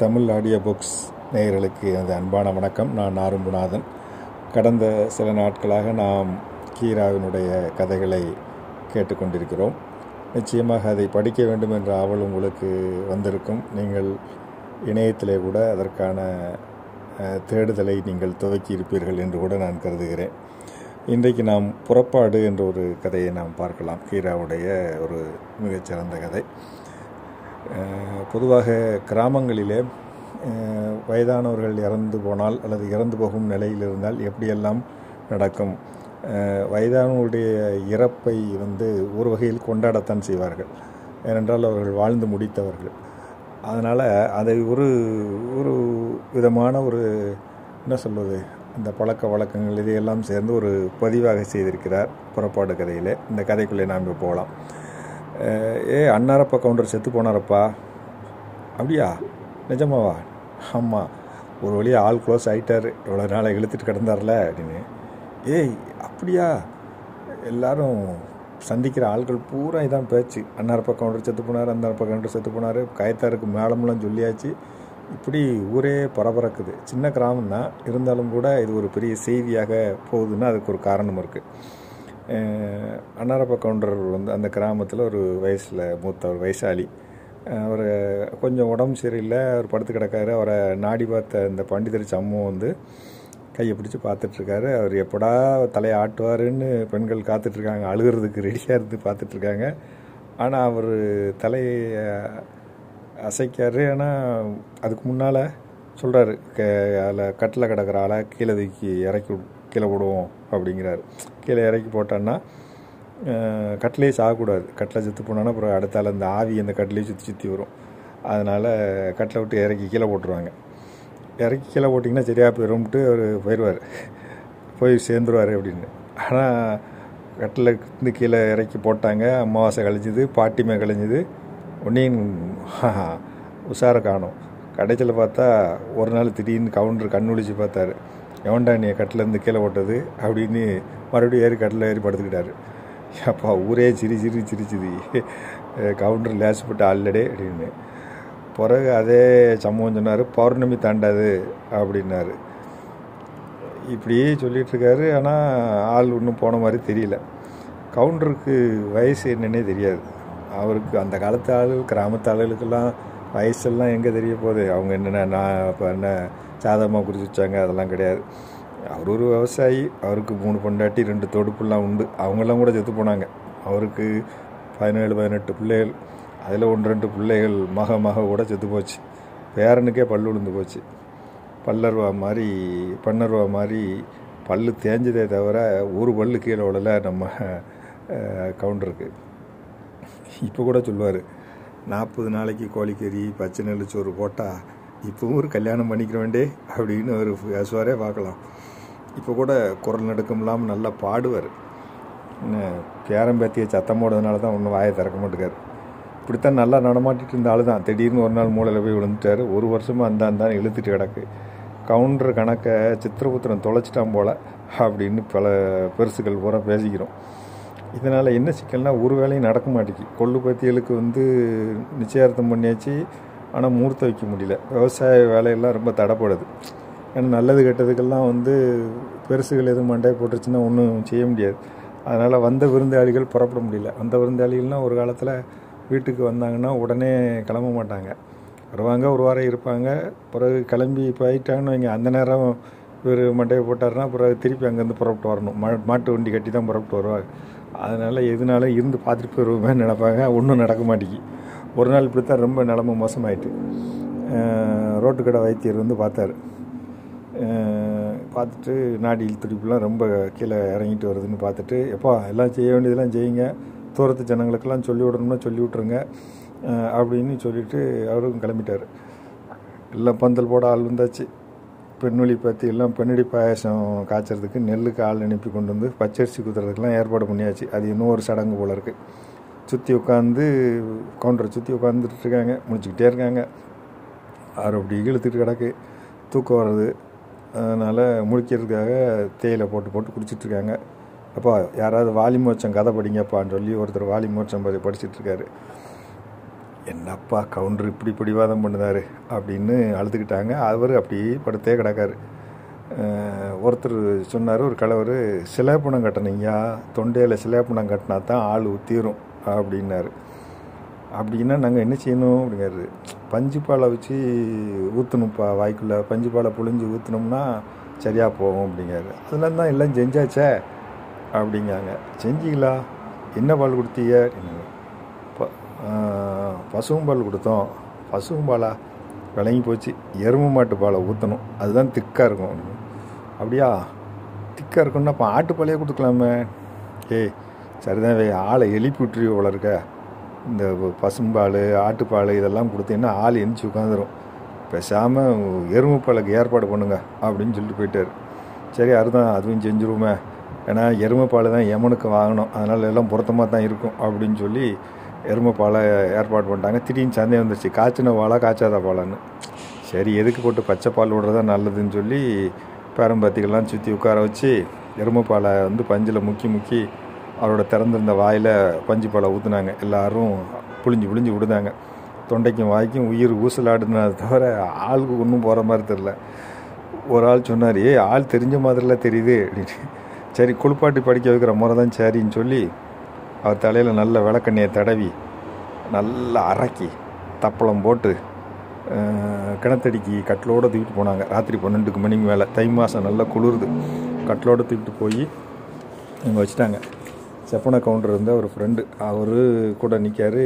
Tamil audio books நேயர்களுக்கு எனது அன்பான வணக்கம். நான் நாரும்புநாதன் கடந்த சில நாட்களாக நாம் கீராவினுடைய கதைகளை கேட்டுக்கொண்டிருக்கிறோம். நிச்சயமாக அதை படிக்க வேண்டும் என்ற ஆவல் உங்களுக்கு வந்திருக்கும். நீங்கள் இணையத்திலே கூட அதற்கான தேடுதலை நீங்கள் துவக்கி இருப்பீர்கள் என்று கூட நான் கருதுகிறேன். இன்றைக்கு நாம் புறப்பாடு என்ற ஒரு கதையை நாம் பார்க்கலாம். கீராவுடைய ஒரு மிகச்சிறந்த கதை. பொதுவாக கிராமங்களிலே வயதானவர்கள் இறந்து போனால் அல்லது இறந்து போகும் நிலையில் இருந்தால் எப்படியெல்லாம் நடக்கும்? வயதானவருடைய இறப்பை வந்து ஒரு வகையில் கொண்டாடத்தான் செய்வார்கள். ஏனென்றால் அவர்கள் வாழ்ந்து முடித்தவர்கள். அதனால் அதை ஒரு ஒரு விதமான ஒரு என்ன சொல்வது அந்த பழக்க வழக்கங்கள் இதையெல்லாம் சேர்ந்து ஒரு பதிவாக செய்திருக்கிறார் புறப்பாடு கதையில். இந்த கதைக்குள்ளே நாம் போகலாம். ஏ அன்னாரப்பா கவுண்டர் செத்து போனாரப்பா. அப்படியா? நிஜமாவா? ஆமாம் ஒரு வழியாக ஆள் க்ளோஸ் ஆகிட்டார் இவ்வளோ நாளை இழுத்துட்டு கிடந்தார்ல அப்படின்னு. ஏய் அப்படியா? எல்லாரும் சந்திக்கிற ஆள்கள் பூரா இதான் பேச்சு. அன்னாரப்பா கவுண்டர் செத்து போனார் அன்னாரப்பா கவுண்டர் செத்து போனார். காயத்தாருக்கு மேலமெல்லாம் சொல்லியாச்சு. இப்படி ஊரே பரபரக்குது. சின்ன கிராமம் தான் இருந்தாலும் கூட இது ஒரு பெரிய செய்தியாக போகுதுன்னா அதுக்கு ஒரு காரணம் இருக்குது அன்னாரப்ப கவுண்டர் வந்து அந்த கிராமத்தில் ஒரு வயசில் மூத்தவர் வயசாளி. அவர் கொஞ்சம் உடம்பு சரியில்லை அவர் படுத்து கிடக்காரு. அவரை நாடி பார்த்த இந்த பண்டிதர் சம்மம் வந்து கையை பிடிச்சி பார்த்துட்ருக்காரு அவர் எப்படா தலையை ஆட்டுவாருன்னு பெண்கள் காத்துட்ருக்காங்க அழுகிறதுக்கு ரெடியாக இருந்து பார்த்துட்ருக்காங்க ஆனால் அவர் தலையை அசைக்காரு. ஆனால் அதுக்கு முன்னால் சொல்கிறாரு க அதில் கட்டில் கிடக்கிற ஆளை கீழே தூக்கி இறக்கி கீழே விடுவோம் அப்படிங்கிறாரு. கீழே இறக்கி போட்டோன்னா கட்டிலேயே சாகக்கூடாது. கட்டில் செத்து போனோன்னா அப்புறம் அடுத்தால அந்த ஆவி அந்த கட்டிலே சுற்றி சுற்றி வரும். அதனால் கட்டில் விட்டு இறக்கி கீழே போட்டுருவாங்க. இறக்கி கீழே போட்டிங்கன்னா சரியாக போயிடும்ட்டு அவர் போயிடுவார் போய் சேர்ந்துருவார் அப்படின்னு. ஆனால் கட்டில் இருந்து கீழே இறக்கி போட்டாங்க அமாவாசை கழிஞ்சுது பாட்டிமை கழிஞ்சுது ஒன்றையும் உஷாரை காணும். கடைசியில் பார்த்தா ஒரு நாள் திடீர்னு கவுண்டர் கண்ணுழிச்சு பார்த்தாரு. எவன்டா நீ கட்டிலேருந்து கீழே ஓட்டது அப்படின்னு மறுபடியும் ஏறி கட்டில் ஏறி படுத்துக்கிட்டாரு. அப்பா ஊரே சிரி சிரி சிரிச்சுது கவுண்டர் லேசப்பட்டு ஆல்ரெடி அப்படின்னு. பிறகு அதே சம்பவம் சொன்னார் பௌர்ணமி தாண்டாது அப்படின்னாரு. இப்படியே சொல்லிகிட்ருக்காரு ஆனால் ஆள் ஒன்றும் போன மாதிரி தெரியல. கவுண்டருக்கு வயசு என்னன்னே தெரியாது. அவருக்கு அந்த காலத்து ஆளுகள் கிராமத்து ஆளுகளுக்கெல்லாம் வயசெல்லாம் எங்கே தெரிய போகுது? அவங்க என்னென்ன நான் இப்போ என்ன சாதகமாக குறித்து வச்சாங்க அதெல்லாம் கிடையாது. அவர் ஒரு விவசாயி அவருக்கு மூணு பொண்டாட்டி ரெண்டு தொடுப்புலாம் உண்டு. அவங்கெல்லாம் கூட செத்து போனாங்க. அவருக்கு பதினேழு பதினெட்டு பிள்ளைகள். அதில் ஒன்று ரெண்டு பிள்ளைகள் மக மக கூட செத்து போச்சு. பேரனுக்கே பல்லு விழுந்து போச்சு. பல்லருவா மாதிரி பன்னருவா மாதிரி பல்லு தேஞ்சதே தவிர ஒரு பல்லு கீழே விழல நம்ம கவுண்டருக்கு. இப்போ கூட சொல்லுவார் நாற்பது நாளைக்கு கோழிக்கறி பச்சை நெல் சோறு போட்டால் இப்போவும் ஒரு கல்யாணம் பண்ணிக்கிறவண்டே அப்படின்னு அவர் பேசுவாரே பார்க்கலாம். இப்போ கூட குரல் நடுக்கம் இல்லாமல் நல்லா பாடுவார். என்ன பேரம்பேத்திய சத்தம் போடுறதுனால தான் ஒன்றும் வாயை திறக்க மாட்டேங்காரு. இப்படித்தான் நல்லா நடமாட்டிட்டு இருந்த ஆள் தான் திடீர்னு ஒரு நாள் மூளையில் போய் விழுந்துட்டாரு. ஒரு வருஷமாக அந்த தான் இழுத்துட்டு கிடக்கு. கவுண்டர் கணக்கை சித்திரபுத்திரம் தொலைச்சிட்டான் போல அப்படின்னு பல பெருசுகள் பூரா பேசிக்கிறோம். இதனால் என்ன சிக்கல்னால் ஒரு வேலையும் நடக்க மாட்டேங்கி கொள்ளு பத்தியலுக்கு வந்து நிச்சயார்த்தம் பண்ணியாச்சு. ஆனால் மூர்த்த வைக்க முடியல. விவசாய வேலையெல்லாம் ரொம்ப தடைப்படுது. ஏன்னா நல்லது கெட்டதுக்கெல்லாம் வந்து பெருசுகள் எதுவும் மண்டையை போட்டுருச்சுன்னா ஒன்றும் செய்ய முடியாது. அதனால் வந்த விருந்தாளிகள் புறப்பட முடியல. வந்த விருந்தாளிகள்னால் ஒரு காலத்தில் வீட்டுக்கு வந்தாங்கன்னா உடனே கிளம்ப மாட்டாங்க. வருவாங்க ஒரு வாரம் இருப்பாங்க. பிறகு கிளம்பி போயிட்டாங்கன்னு வைங்க அந்த நேரம் இவர் மண்டையை போட்டாருன்னா பிறகு திருப்பி அங்கேருந்து புறப்பட்டு வரணும். மா மாட்டு வண்டி கட்டி தான் புறப்பட்டு வருவாங்க. அதனால் எதுனாலும் இருந்து பார்த்துட்டு போயிடுவோமேன்னு நினைப்பாங்க. ஒன்றும் நடக்க மாட்டேங்கி ஒரு நாள் இப்படி தான் ரொம்ப நிலமை மோசமாயிட்டு ரோட்டு கடை வைத்தியர் வந்து பார்த்தாரு. பார்த்துட்டு நாடியில் துடிப்புலாம் ரொம்ப கீழே இறங்கிட்டு வருதுன்னு பார்த்துட்டு எப்பா எல்லாம் செய்ய வேண்டியதெல்லாம் செய்யுங்க. தூரத்து ஜனங்களுக்கெல்லாம் சொல்லி விடணும்னா சொல்லி விட்ருங்க அப்படின்னு சொல்லிட்டு அவரும் கிளம்பிட்டார். எல்லாம் பந்தல் போட ஆள் வந்தாச்சு. பெண்வழி பற்றி எல்லாம் பெண்ணடி பாயாசம் காய்ச்சறதுக்கு நெல்லுக்கு ஆள் அனுப்பி கொண்டு வந்து பச்சரிசி குத்துறதுக்கெல்லாம் ஏற்பாடு பண்ணியாச்சு. அது இன்னும் ஒரு சடங்கு போல் இருக்குது சுற்றி உட்காந்து கவுண்டரை சுற்றி உட்காந்துட்டு இருக்காங்க முடிச்சுக்கிட்டே இருக்காங்க. ஆறு அப்படி இழுத்துட்டு கிடக்கு. தூக்கம் வர்றது. அதனால் முழிக்கிறதுக்காக தேயிலை போட்டு போட்டு குடிச்சிட்ருக்காங்க அப்பா யாராவது வாலிமோச்சம் கதை படிங்கப்பான்னு சொல்லி ஒருத்தர் வாலிமோச்சம் பதி படிச்சிட்ருக்காரு என்னப்பா கவுண்டர் இப்படி பிடிவாதம் பண்ணுதாரு அப்படின்னு அழுதுகிட்டாங்க. அவர் அப்படியே படுத்தே கிடக்காரு. ஒருத்தர் சொன்னார் ஒரு கலவர் சிலேப்பணம் கட்டணுங்கய்யா தொண்டையில் சிலேப்பணம் கட்டினா தான் ஆள் உத்திரும். அப்படின்னாரு. அப்படின்னா நாங்கள் என்ன செய்யணும் அப்படிங்கிறது பஞ்சு பாலை வச்சு ஊற்றணும்ப்பா வாய்க்குள்ளே பஞ்சு பாலை புழிஞ்சு ஊற்றினோம்னா சரியாக போகும் அப்படிங்கிறாரு. அதெல்லாம் தான் எல்லாம் செஞ்சாச்சே அப்படிங்காங்க செஞ்சிங்களா? என்ன பால் கொடுத்தீங்க? அப்படின்னாங்க ப பசுவும் பால் கொடுத்தோம். பசுவும் பாலா? விளங்கி போச்சு. எருமை மாட்டு பாலை ஊற்றணும் அதுதான் திக்காக இருக்கும். அப்படியா? திக்காக இருக்கும்னா அப்போ ஆட்டுப்பாலையே கொடுக்கலாமே. ஏய் சரிதான் ஆளை எழுப்பி விட்டுருவ வளர்க்க இந்த பசும்பால் ஆட்டுப்பால் இதெல்லாம் கொடுத்தீங்கன்னா ஆள் எந்திச்சு உட்காந்துரும். பேசாமல் எருமைப்பாலுக்கு ஏற்பாடு பண்ணுங்க அப்படின்னு சொல்லிட்டு போயிட்டார். சரி அதுதான் அதுவும் செஞ்சுருவோமே. ஏன்னா எருமைப்பால் தான் எமனுக்கு வாங்கணும். அதனால் எல்லாம் பொருத்தமாக தான் இருக்கும் அப்படின்னு சொல்லி எருமைப்பாலை ஏற்பாடு பண்ணிட்டாங்க. திடீர்னு சந்தேகம் வந்துருச்சு. காய்ச்சின பாலா காய்ச்சாத பாலான்னு. சரி எதுக்கு போட்டு பச்சை பால் விடுறதா நல்லதுன்னு சொல்லி பேரம்பாத்திகள்லாம் சுற்றி உட்கார வச்சு எருமைப்பாலை வந்து பஞ்சில் முக்கி முக்கி அவரோட திறந்திருந்த வாயில் பஞ்சு பழம் ஊற்றுனாங்க எல்லாரும் புளிஞ்சு புளிஞ்சு விடுதாங்க தொண்டைக்கும் வாய்க்கும் உயிர் ஊசலாடுனதை தவிர ஆளுக்கு ஒன்றும் போகிற மாதிரி தெரில ஒரு ஆள் சொன்னார் ஏய் ஆள் தெரிஞ்ச மாதிரிலாம் தெரியுது. அப்படின்னு சரி குளிப்பாட்டி படிக்க வைக்கிற முறை தான் சரின்னு சொல்லி அவர் தலையில் நல்ல விளக்கண்ணியை தடவி நல்லா அரக்கி தப்பளம் போட்டு கிணத்தடிக்கு கட்டிலோடு தூக்கிட்டு போனாங்க. ராத்திரி பன்னெண்டுக்கு மணிக்கு மேலே. தை மாதம் நல்லா குளிருது. கட்டிலோடு தூக்கிட்டு போய் இங்கே வச்சுட்டாங்க. செப்பன கவுண்டர் வந்து அவர் ஃப்ரெண்டு அவர் கூட நிற்காரு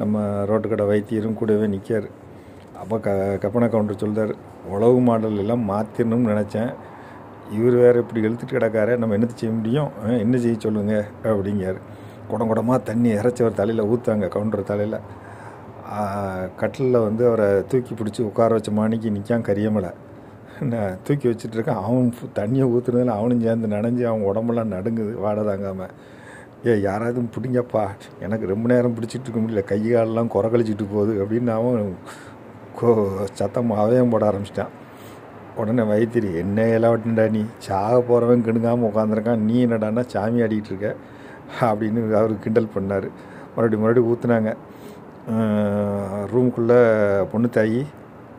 நம்ம ரோட்டு கடை வைத்தியரும் கூடவே நிற்காரு அப்போ க கப்பன கவுண்டர் சொல்லுதார் உழவு மாடல் எல்லாம் மாற்றிடணும்னு நினச்சேன். இவர் வேறு இப்படி இழுத்துட்டு கிடக்காரு. நம்ம என்னத்தை செய்ய முடியும்? என்ன செய்ய சொல்லுங்கள் அப்படிங்கிறார். குடம் குடமாக தண்ணி இறைச்சி அவர் தலையில் ஊற்றுவாங்க கவுண்டர் தலையில். கட்டிலில் வந்து அவரை தூக்கி பிடிச்சி உட்கார வச்ச மாணிக்கு நிற்கான் கரியமலை. நான் தூக்கி வச்சுட்ருக்கேன் அவன் தண்ணியை ஊற்றுனதில் அவனும் சேர்ந்து நனைஞ்சு அவன் உடம்பெல்லாம் நடுங்குது வாடை தாங்காமல் ஏ யாராவது பிடிங்கப்பா. எனக்கு ரொம்ப நேரம் பிடிச்சிட்டு இருக்க முடியல. கை காலெல்லாம் குறக்கழிச்சிட்டு போகுது அப்படின்னு அவன் கோ சத்தம் அவயம் போட ஆரம்பிச்சிட்டான். உடனே வைத்திரி என்ன இலவட்டுண்டா நீ? சாக போகிறவன் கிணுங்காமல் உட்காந்துருக்கான் நீ என்னடான்னா சாமி ஆடிக்கிட்டு இருக்க அப்படின்னு அவர் கிண்டல் பண்ணார். மறுபடியும் மறுபடியும் ஊற்றுனாங்க ரூமுக்குள்ளே பொண்ணு தாயி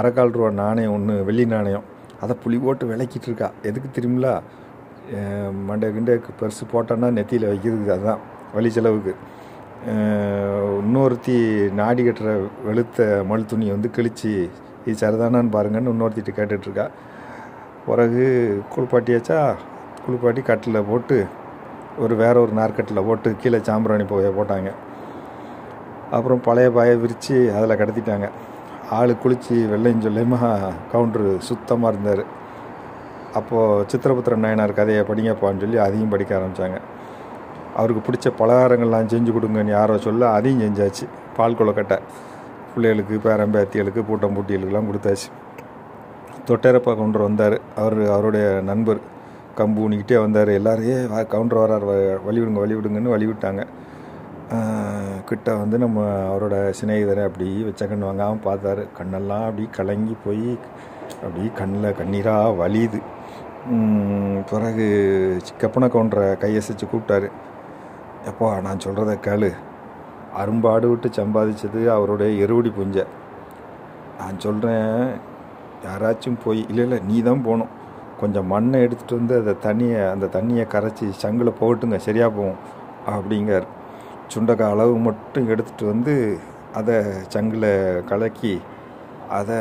அரைக்கால் ரூபா நாணயம் ஒன்று வெள்ளி நாணயம். அதை புளி போட்டு விளக்கிட்டு இருக்கா. எதுக்கு தெரியுங்களா மண்டை கிண்டக்கு பெருசு போட்டோன்னா நெத்தியில் வைக்கிறதுக்கு அதுதான் வழி செலவுக்கு. இன்னொருத்தி நாடி கட்டுற வெளுத்த மல் துணியை வந்து கிழிச்சு இது சரிதானான்னு பாருங்கன்னு இன்னொருத்திட்டு கேட்டுட்ருக்கா பிறகு குளிப்பாட்டியாச்சா குளிப்பாட்டி கட்டில் போட்டு ஒரு வேற ஒரு நார்க்கட்டில் போட்டு கீழே சாம்பிராணி புகையை போட்டாங்க. அப்புறம் பழைய பாயை விரித்து அதில் கடத்திட்டாங்க. ஆள் குளித்து வெள்ளையும் சொல்லியுமா கவுண்டரு சுத்தமாக இருந்தார். அப்போது சித்திரபுத்திர நாயனார் கதையை படிங்கப்பான்னு சொல்லி அதையும் படிக்க ஆரம்பித்தாங்க அவருக்கு பிடிச்ச பலகாரங்கள்லாம் செஞ்சு கொடுங்கன்னு யாரோ சொல்ல அதையும் செஞ்சாச்சு. பால் கொலக்கட்டை பிள்ளைகளுக்கு பேரம்பேத்திகளுக்கு பூட்டம் பூட்டிகளுக்கெல்லாம் கொடுத்தாச்சு. தொட்டேரப்பா கவுண்டர் வந்தார். அவர் அவருடைய நண்பர் கம்பு ஊனிக்கிட்டே வந்தார். எல்லாரையே கவுண்டர் வரார் வ- வழி விடுங்க வழி விடுங்கன்னு வழி விட்டாங்க கிட்ட வந்து நம்ம அவரோட சிநேகிதரை அப்படி வச்ச கண் வாங்காமல் பார்த்தாரு. கண்ணெல்லாம் அப்படி கலங்கி போய் அப்படி கண்ணில் கண்ணீராக வலியுது. பிறகு சிக்கப்பனை கவுண்டரை கையசைச்சு கூப்பிட்டாரு. எப்பா நான் சொல்கிறத கேளு. அரும்பாடு விட்டு சம்பாதிச்சது அவருடைய எருவடி புஞ்சை. நான் சொல்கிறேன் யாராச்சும் போய் இல்லை இல்லை நீ தான் போகணும் கொஞ்சம் மண்ணை எடுத்துகிட்டு வந்து அதை தண்ணியை அந்த தண்ணியை கரைச்சி சங்கில் போட்டுங்க சரியாக போகும் அப்படிங்கார் சுண்டக்காய் அளவு மட்டும் எடுத்துகிட்டு வந்து அதை சங்கில் கலக்கி அதை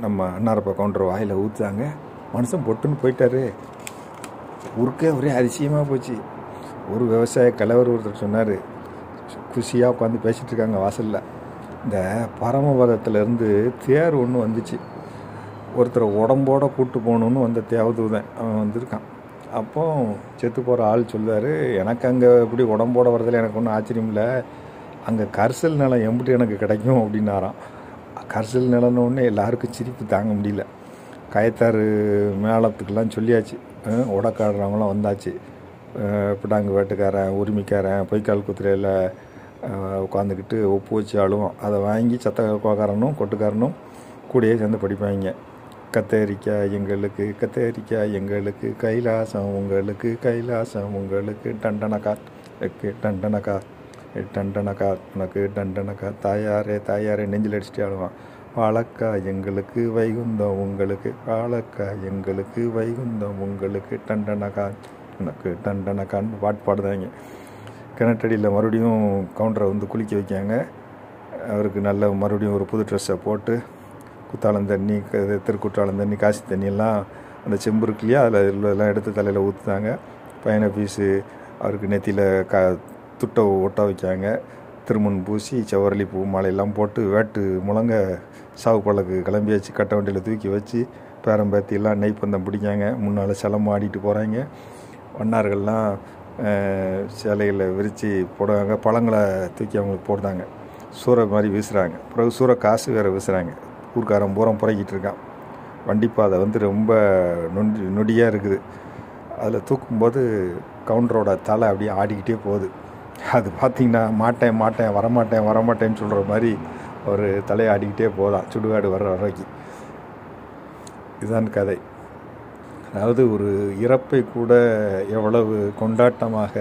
நம்ம அன்னாரப்பா கவுண்டர் வாயில் ஊற்றுறாங்க மனுஷன் பொட்டுன்னு போயிட்டாரு. ஊருக்கே ஒரே அதிசயமாக போச்சு. ஒரு விவசாய கலவர் ஒருத்தர் சொன்னார் குஷியாக உட்காந்து பேசிகிட்டு இருக்காங்க வாசலில். இந்த பரமபதத்துலேருந்து தேர் ஒன்று வந்துச்சு. ஒருத்தரை உடம்போட கூட்டு போகணுன்னு வந்த தேவதூதன் அவன் வந்திருக்கான். அப்போ செத்து போகிற ஆள் சொல்லுவார் எனக்கு அங்கே இப்படி உடம்போட வரதில் எனக்கு ஒன்றும் ஆச்சரியம் இல்லை. அங்கே கரிசல் நிலம் எம்பிட்டு எனக்கு கிடைக்கும் அப்படின்னாராம். கரிசல் நிலம்னு எல்லாருக்கும் சிரிப்பு தாங்க முடியல. கயத்தாறு மேளத்துக்கெல்லாம் சொல்லியாச்சு. உடக்காடுறவங்களாம் வந்தாச்சு. பிடாங்கு வேட்டுக்காரன் உரிமைக்காரன் பொய்க்கால் குத்திரையில் உட்காந்துக்கிட்டு ஒப்பு வச்சு அழுவோம் அதை வாங்கி சத்த கோக்காரனும் கொட்டுக்காரனும் கூடயே சேர்ந்து படிப்பாங்க. கத்தரிக்காய் எங்களுக்கு கத்தரிக்காய் எங்களுக்கு கைலாசம் உங்களுக்கு கைலாசம் உங்களுக்கு டண்டனக்கா எக்கு டண்டனக்கா டண்டனக்கா உனக்கு டண்டனக்கா தாயாரே தாயாரே நெஞ்சில் அடிச்சுட்டு ஆடுவான். வாழக்கா எங்களுக்கு வைகுந்தம் உங்களுக்கு வாழக்கா எங்களுக்கு வைகுந்தம் உங்களுக்கு டண்டனக்கா உனக்கு டண்டனக்கான்னு பாட்டு பாடுதாங்க. கிணற்றடியில் மறுபடியும் கவுண்டரை வந்து குளிக்க வைக்காங்க. அவருக்கு நல்ல மறுபடியும் ஒரு புது ட்ரெஸ்ஸை போட்டு குத்தாலம் தண்ணி க- திருக்குற்றாலம் தண்ணி காசி தண்ணியெல்லாம் அந்த செம்பு இருக்கு இல்லையா? அதில் எல்லாம் எடுத்து தலையில் ஊற்றுனாங்க பையனை பீஸு அவருக்கு நெத்தியில் க துட்டை ஒட்ட வைக்காங்க திருமண் பூசி செவரளி பூ மாலையெல்லாம் போட்டு வேட்டு முழங்க சாவு பழக்கு கிளம்பியாச்சு கட்ட வண்டியில் தூக்கி வச்சு பேரம்பேத்தியெல்லாம் நெய்ப்பந்தம் பிடிக்காங்க முன்னால் சிலம்பம் ஆடிட்டு போகிறாங்க வண்ணார்கள்லாம் அஹ், சேலைகளை விரித்து போடுவாங்க. பழங்களை தூக்கி அவங்களுக்கு போடுறாங்க. சூறை மாதிரி வீசுகிறாங்க பிறகு சூறை காசு வேறு வீசுகிறாங்க ஊர்க்காரன் பூரம் புறக்கிட்டு இருக்கான். வண்டிப்பாதை வந்து ரொம்ப நொண்டி நொடியாக இருக்குது. அதில் தூக்கும்போது கவுண்டரோட தலை அப்படியே ஆடிக்கிட்டே போகுது. அது பார்த்திங்கன்னா மாட்டேன் மாட்டேன் வரமாட்டேன் வரமாட்டேன்னு சொல்கிற மாதிரி ஒரு தலையை ஆடிக்கிட்டே போகலாம் சுடுகாடு வர்ற வரைக்கும் இதுதான் கதை. அதாவது ஒரு இறப்பை கூட எவ்வளவு கொண்டாட்டமாக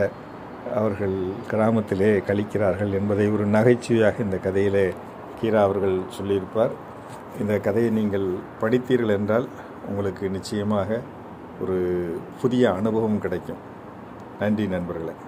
அவர்கள் கிராமத்திலே கழிக்கிறார்கள் என்பதை ஒரு நகைச்சுவையாக இந்த கதையிலே கீரா அவர்கள் சொல்லியிருப்பார். இந்த கதையை நீங்கள் படித்தீர்கள் என்றால் உங்களுக்கு நிச்சயமாக ஒரு புதிய அனுபவம் கிடைக்கும். நன்றி நண்பர்களே.